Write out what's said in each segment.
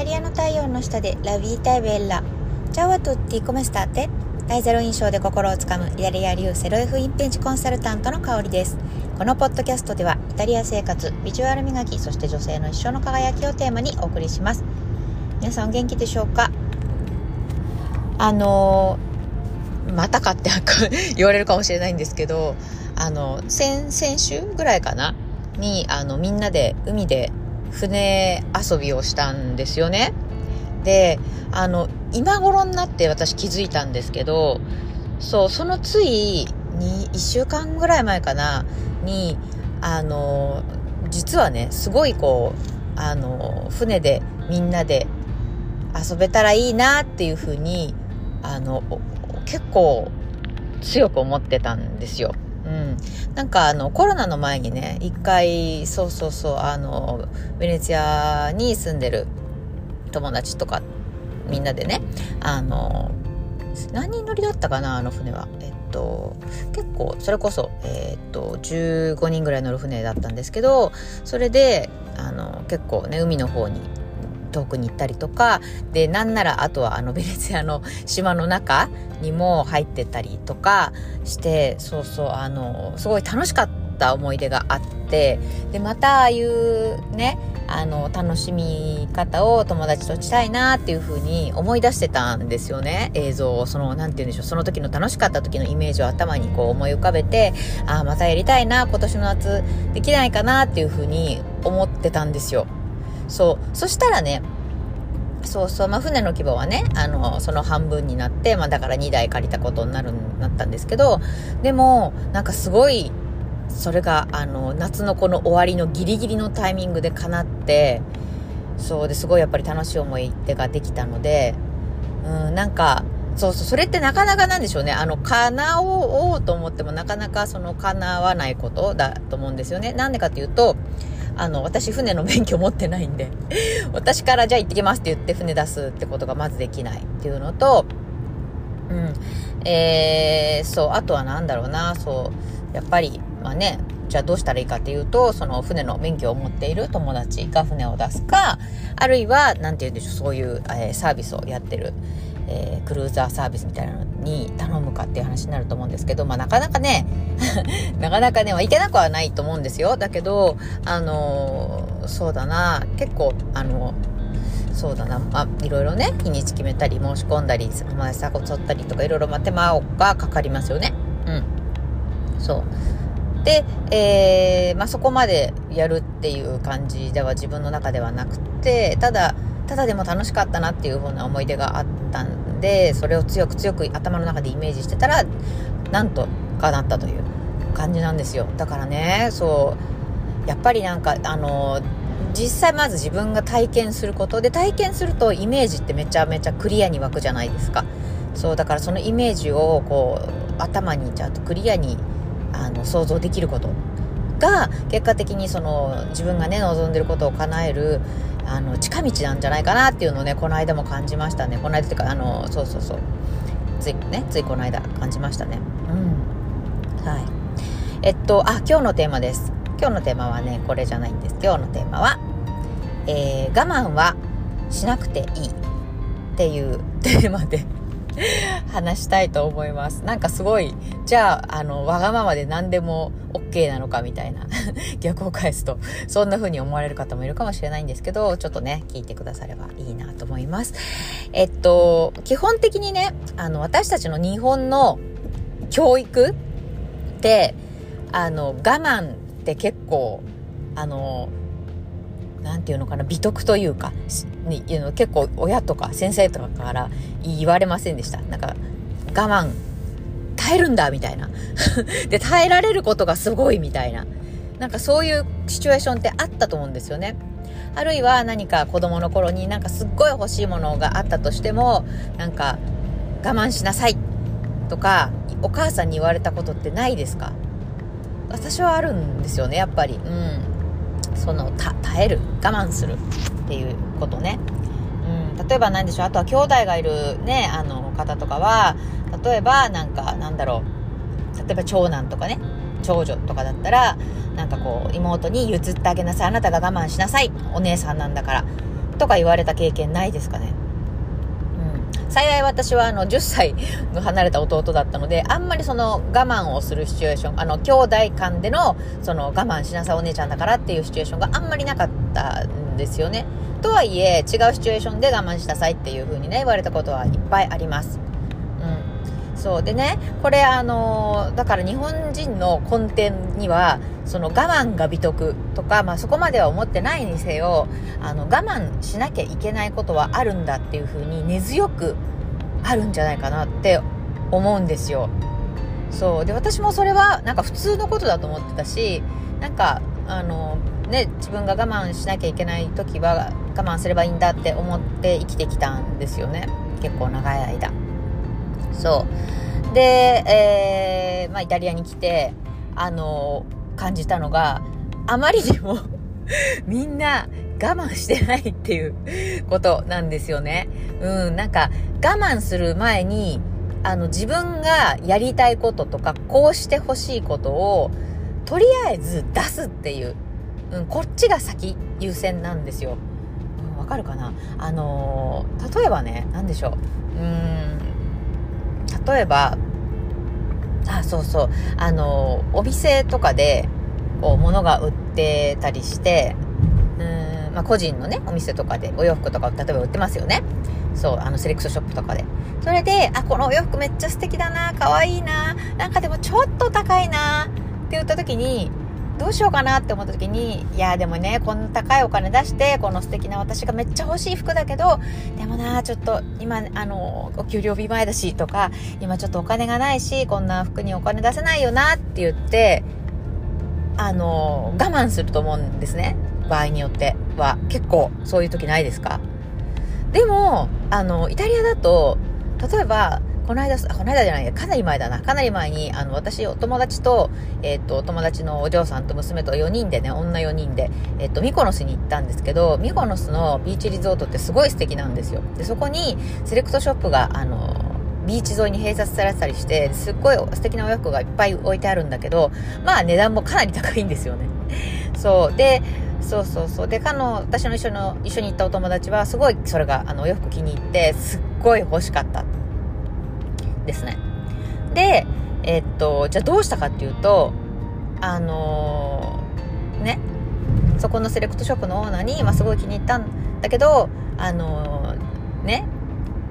タリアの太陽の下でラビータイベッラ。チャワトゥッティコメスターテ。大ゼロ印象で心をつかむイタリア流セロ F インペンチコンサルタントの香りです。このポッドキャストではイタリア生活、ビジュアル磨き、そして女性の一生の輝きをテーマにお送りします。皆さんお元気でしょうか？あのー、またかって言われるかもしれないんですけど、あの、先、先週ぐらいかな？に、あの、みんなで海で船遊びをしたんですよね。で、あの、今頃になって私気づいたんですけど、そう、そのつい、1週間ぐらい前かな、に、あの、実はね、すごいこう、あの、船でみんなで遊べたらいいなっていうふうに、あの、結構強く思ってたんですよ。うん、なんかあのコロナの前にね一回そうそうそうあのベネツィアに住んでる友達とかみんなでねあの何人乗りだったかなあの船は。えっと結構それこそ、えっと15人ぐらい乗る船だったんですけどそれであの結構ね海の方に遠くに行ったりとかでなんならあとはあのベネツィアの島の中にも入ってたりとかしてそうそうあのすごい楽しかった思い出があってでまたああいうねあの楽しみ方を友達としたいなっていう風に思い出してたんですよね。映像を。その何て言うんでしょう。その時の楽しかった時のイメージを頭にこう思い浮かべてああまたやりたいな今年の夏できないかなっていう風に思ってたんですよ。そう。そしたらね、そうそう、まあ、船の規模はね、あの、その半分になって、まあ、だから2台借りたことになる、なったんですけど、でも、なんかすごい、それが、あの、夏のこの終わりのギリギリのタイミングで叶って、そうですごいやっぱり楽しい思い出ができたので、うん、なんか、そうそう、それってなかなかなんでしょうね。あの、叶おうと思ってもなかなかその叶わないことだと思うんですよね。なんでかっていうと、あの、私船の免許持ってないんで 私からじゃあ行ってきますって言って船出すってことがまずできないっていうのと、うん。えー、そう、あとは何だろうな、そう、やっぱり、まあね、じゃあどうしたらいいかっていうと、その船の免許を持っている友達が船を出すか、あるいは、なんて言うんでしょう、そういう、えー、サービスをやってる、えー、クルーザーサービスみたいなのに頼むかっていう話になると思うんですけど、まあなかなかね、なかなかね、まあ、いけなくはないと思うんですよ。だけど、あのー、そうだな、結構、あのそうだな、まあ、いろいろね、日にち決めたり、申し込んだり、お前さ、こ取ったりとか、いろいろ、まあ、手間がかかりますよね。うん。そう。で、えー、まあ、そこまでやるっていう感じでは自分の中ではなくて、ただ、ただでも楽しかったなっていう風な思い出があったんで、それを強く強く頭の中でイメージしてたら、なんとかなったという感じなんですよ。だからね、そう、やっぱりなんか、あの、実際まず自分が体験することで体験するとイメージってめちゃめちゃクリアに湧くじゃないですかそうだからそのイメージをこう頭にちゃんとクリアにあの想像できることが結果的にその自分がね望んでることを叶えるあの近道なんじゃないかなっていうのをねこの間も感じましたね。この間っていうかあのそうそうそう。ついねついこの間感じましたね。うん。はい。えっとあ今日のテーマです。今日のテーマはねこれじゃないんです。今日のテーマは、えー、我慢はしなくていい。っていうテーマで。話したいと思います。なんかすごい、じゃあ、あの、わがままで何でも OK なのかみたいな 逆を返すと、そんな風に思われる方もいるかもしれないんですけど、ちょっとね、聞いてくださればいいなと思います。えっと、基本的にね、あの、私たちの日本の教育って、あの、我慢って結構、あの、なんていうのかな、美徳というか、に結構親とか先生とかから言われませんでした。なんか、我慢、耐えるんだみたいな。で、耐えられることがすごいみたいな。なんかそういうシチュエーションってあったと思うんですよね。あるいは何か子供の頃になんかすっごい欲しいものがあったとしても、なんか我慢しなさいとか、お母さんに言われたことってないですか？私はあるんですよね、やっぱり。うん。その耐える我慢するっていうことね、うん、例えば何でしょう。あとは兄弟がいるねあの方とかは例えばなんかなんだろう。例えば長男とかね。長女とかだったらなんかこう妹に譲ってあげなさい。あなたが我慢しなさい。お姉さんなんだから。とか言われた経験ないですかね。幸い私はあの10歳の離れた弟だったので、あんまりその我慢をするシチュエーション、あの兄弟間でのその我慢しなさいお姉ちゃんだからっていうシチュエーションがあんまりなかったんですよね。とはいえ違うシチュエーションで我慢しなさいっていう風にね言われたことはいっぱいあります。そうでね、これあのだから日本人の根底にはその我慢が美徳とか、まあ、そこまでは思ってないにせよあの我慢しなきゃいけないことはあるんだっていう風に根強くあるんじゃないかなって思うんですよ。そう。で私もそれはなんか普通のことだと思ってたしなんかあのね自分が我慢しなきゃいけない時は我慢すればいいんだって思って生きてきたんですよね。結構長い間。そうで、えー、まあ、イタリアに来てあの感じたのが、あまりにも みんな我慢してないっていうことなんですよね。うん、なんか我慢する前に、あの自分がやりたいこととか、こうしてほしいことを、とりあえず出すっていう、うん、こっちが先優先なんですよ。わ、うん、かるかな？あのー、例えばね、何でしょう。うん、例えば、あそうそう。あのお店とかでこう物が売ってたりしてうん、まあ、個人のねお店とかでお洋服とか例えば売ってますよね。そうあのセレクトショップとかで。それであこのお洋服めっちゃ素敵だな可愛いななんかでもちょっと高いなって言った時にどうしようかなって思った時に、いや、でもね、こんな高いお金出して、この素敵な私がめっちゃ欲しい服だけど、でもな、ちょっと今、あの、お給料日前だしとか、今ちょっとお金がないし、こんな服にお金出せないよなって言って、あの、我慢すると思うんですね。場合によっては。結構、そういう時ないですか？でも、あの、イタリアだと、例えば、この間、この間じゃない、かなり前だな。かなり前に、あの、私、お友達と、えっ、ー、と、お友達のお嬢さんと娘と4人でね、女4人で、えっ、ー、と、ミコノスに行ったんですけど、ミコノスのビーチリゾートってすごい素敵なんですよ。で、そこに、セレクトショップが、あの、ビーチ沿いに併設されてたりして、すっごい素敵なお洋服がいっぱい置いてあるんだけど、まあ値段もかなり高いんですよね。そう。で、そうそうそう。で、かの、私の一緒の、一緒に行ったお友達は、すごいそれが、あの、お洋服気に入って、すっごい欲しかった。ですね。で、えっと、じゃあどうしたかっていうと、あのー、ね、そこのセレクトショップのオーナーに、まあ、すごい気に入ったんだけど、あのー、ね、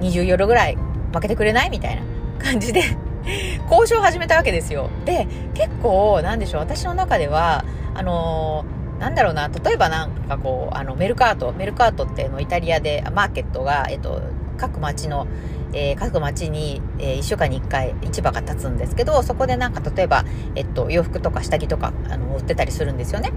20ユーロぐらい負けてくれない？みたいな感じで 交渉を始めたわけですよ。で、結構、なんでしょう、私の中では、あのー、なんだろうな、例えばなんかこう、あの、メルカート、メルカートってのイタリアで、マーケットが、えっと、各町の、えー、各町に、えー、1週間に1回市場が立つんですけど、そこでなんか例えば、えっと、洋服とか下着とか、あの、売ってたりするんですよね。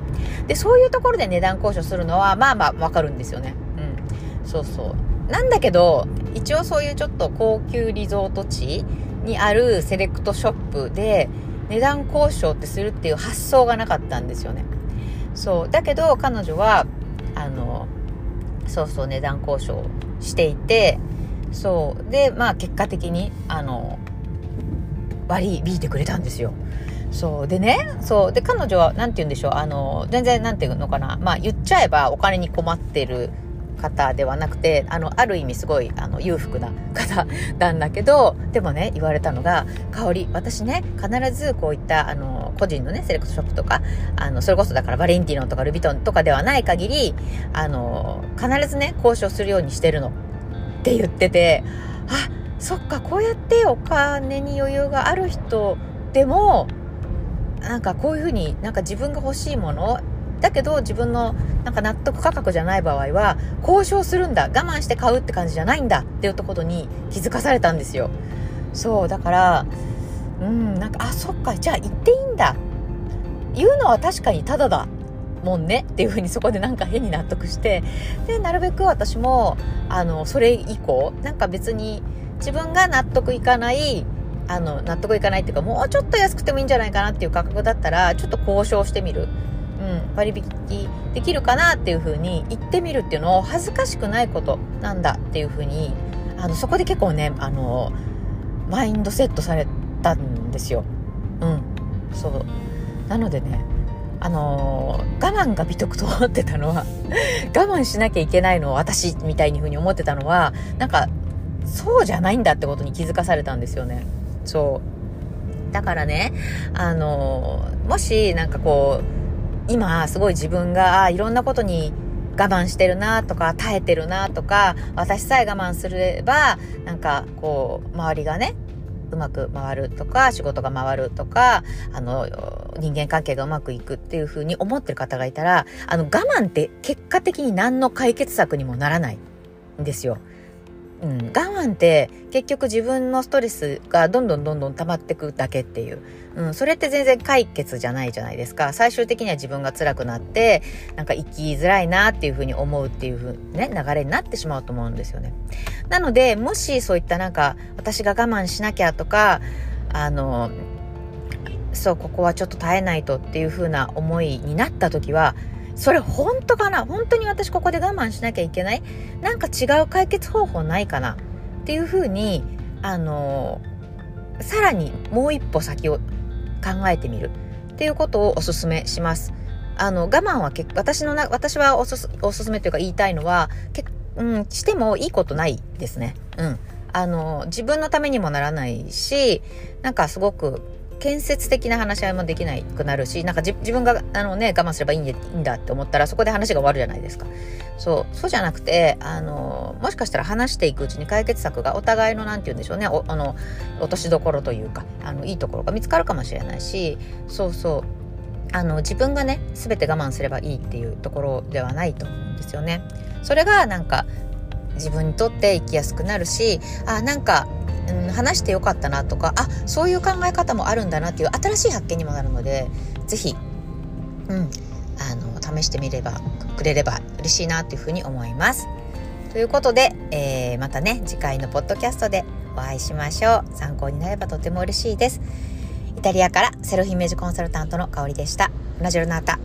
で、そういうところで値段交渉するのは、まあまあわかるんですよね。うん。そうそう。なんだけど、一応そういうちょっと高級リゾート地にあるセレクトショップで値段交渉ってするっていう発想がなかったんですよね。そう。だけど彼女は、あの、そうそう値段交渉していて、そう。でまあ結果的にあの割り引いてくれたんですよ。そう。でねそう。で彼女は何て言うんでしょう。あの全然何て言うのかな。まあ言っちゃえばお金に困ってる方ではなくてあのある意味すごいあの裕福な方なんだけどでもね言われたのが「香り私ね必ずこういったあの個人のねセレクトショップとかあのそれこそだからバレンティノとかルビトンとかではない限りあの必ずね交渉するようにしてるの」って言っててあそっかこうやってお金に余裕がある人でもなんかこういうふうになんか自分が欲しいものだけど自分のなんか納得価格じゃない場合は交渉するんだ我慢して買うって感じじゃないんだって言ったことに気づかされたんですよ。そうだからうん。なんかあそっかじゃあ言っていいんだ。言うのは確かにただだもんね。っていうふうにそこでなんか変に納得して。でなるべく私もあのそれ以降なんか別に自分が納得いかないあの納得いかないっていうかもうちょっと安くてもいいんじゃないかなっていう価格だったらちょっと交渉してみる、うん、割引できるかなっていうふうに言ってみるっていうのを恥ずかしくないことなんだっていうふうにあのそこで結構ねあのマインドセットされたんですよ。うん、そう。なのでねあの我慢が美徳と思ってたのは 我慢しなきゃいけないのを私みたいに風に思ってたのはなんかそうじゃないんだってことに気づかされたんですよね。そう。だからねあのもしなんかこう今すごい自分があいろんなことに我慢してるなとか耐えてるなとか私さえ我慢すればなんかこう周りがねうまく回るとか仕事が回るとかあの人間関係がうまくいくっていうふうに思ってる方がいたらあの我慢って結果的に何の解決策にもならないんですよ。うん、我慢って結局自分のストレスがどんどんどんどん溜まってくだけっていう、うん、それって全然解決じゃないじゃないですか。最終的には自分が辛くなってなんか生きづらいなっていうふうに思うっていうふうね流れになってしまうと思うんですよね。なのでもしそういったなんか私が我慢しなきゃとかあのそうここはちょっと耐えないとっていうふうな思いになった時はそれ本当かな？本当に私ここで我慢しなきゃいけない？なんか違う解決方法ないかな？っていうふうにあのさらにもう一歩先を考えてみるっていうことをおすすめします。あの我慢は私のな私はおすすおすすめというか言いたいのはけ、うん、してもいいことないですね。うん。あの自分のためにもならないしなんかすごく建設的な話し合いもできなくなるしなんか自分があの、ね、我慢すればいいんだって思ったらそこで話が終わるじゃないですかそうそうじゃなくてあのもしかしたら話していくうちに解決策がお互いの何て言うんでしょうねおあの落としどころというかあのいいところが見つかるかもしれないしそうそうあの自分がね全て我慢すればいいっていうところではないと思うんですよね。それがなんか自分にとって生きやすくなるしあなんかうん、話してよかったなとかあそういう考え方もあるんだなっていう新しい発見にもなるので是非、うん、あの試してみればくれれば嬉しいなっていうふうに思います。ということで、えー、またね次回のポッドキャストでお会いしましょう。参考になればとても嬉しいです。イタリアからセルフイメージコンサルタントの香りでした。ラジオナータ